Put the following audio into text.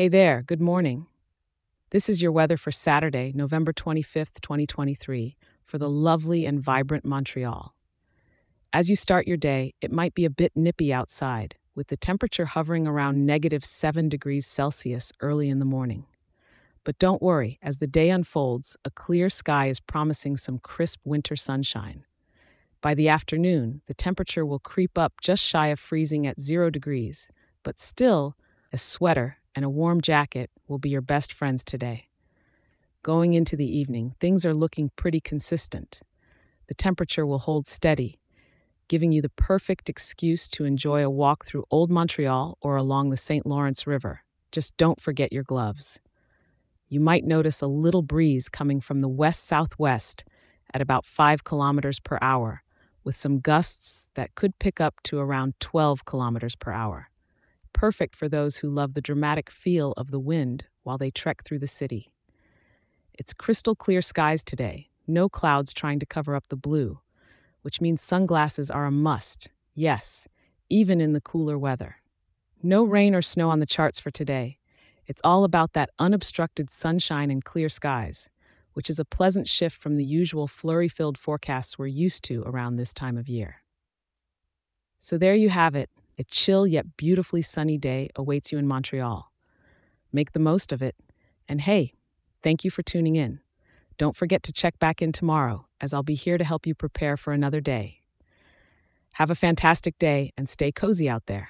Hey there, good morning. This is your weather for Saturday, November 25th, 2023, for the lovely and vibrant Montreal. As you start your day, it might be a bit nippy outside, with the temperature hovering around negative 7 degrees Celsius early in the morning. But don't worry, as the day unfolds, a clear sky is promising some crisp winter sunshine. By the afternoon, the temperature will creep up just shy of freezing at 0 degrees, but still, a sweater and a warm jacket will be your best friends today. Going into the evening, things are looking pretty consistent. The temperature will hold steady, giving you the perfect excuse to enjoy a walk through Old Montreal or along the St. Lawrence River. Just don't forget your gloves. You might notice a little breeze coming from the west southwest at about 5 kilometers per hour, with some gusts that could pick up to around 12 kilometers per hour perfect for those who love the dramatic feel of the wind while they trek through the city. It's crystal clear skies today, no clouds trying to cover up the blue, which means sunglasses are a must, yes, even in the cooler weather. No rain or snow on the charts for today. It's all about that unobstructed sunshine and clear skies, which is a pleasant shift from the usual flurry filled forecasts we're used to around this time of year. So there you have it a chill yet beautifully sunny day awaits you in Montreal. Make the most of it. And hey, thank you for tuning in. Don't forget to check back in tomorrow, as I'll be here to help you prepare for another day. Have a fantastic day and stay cozy out there.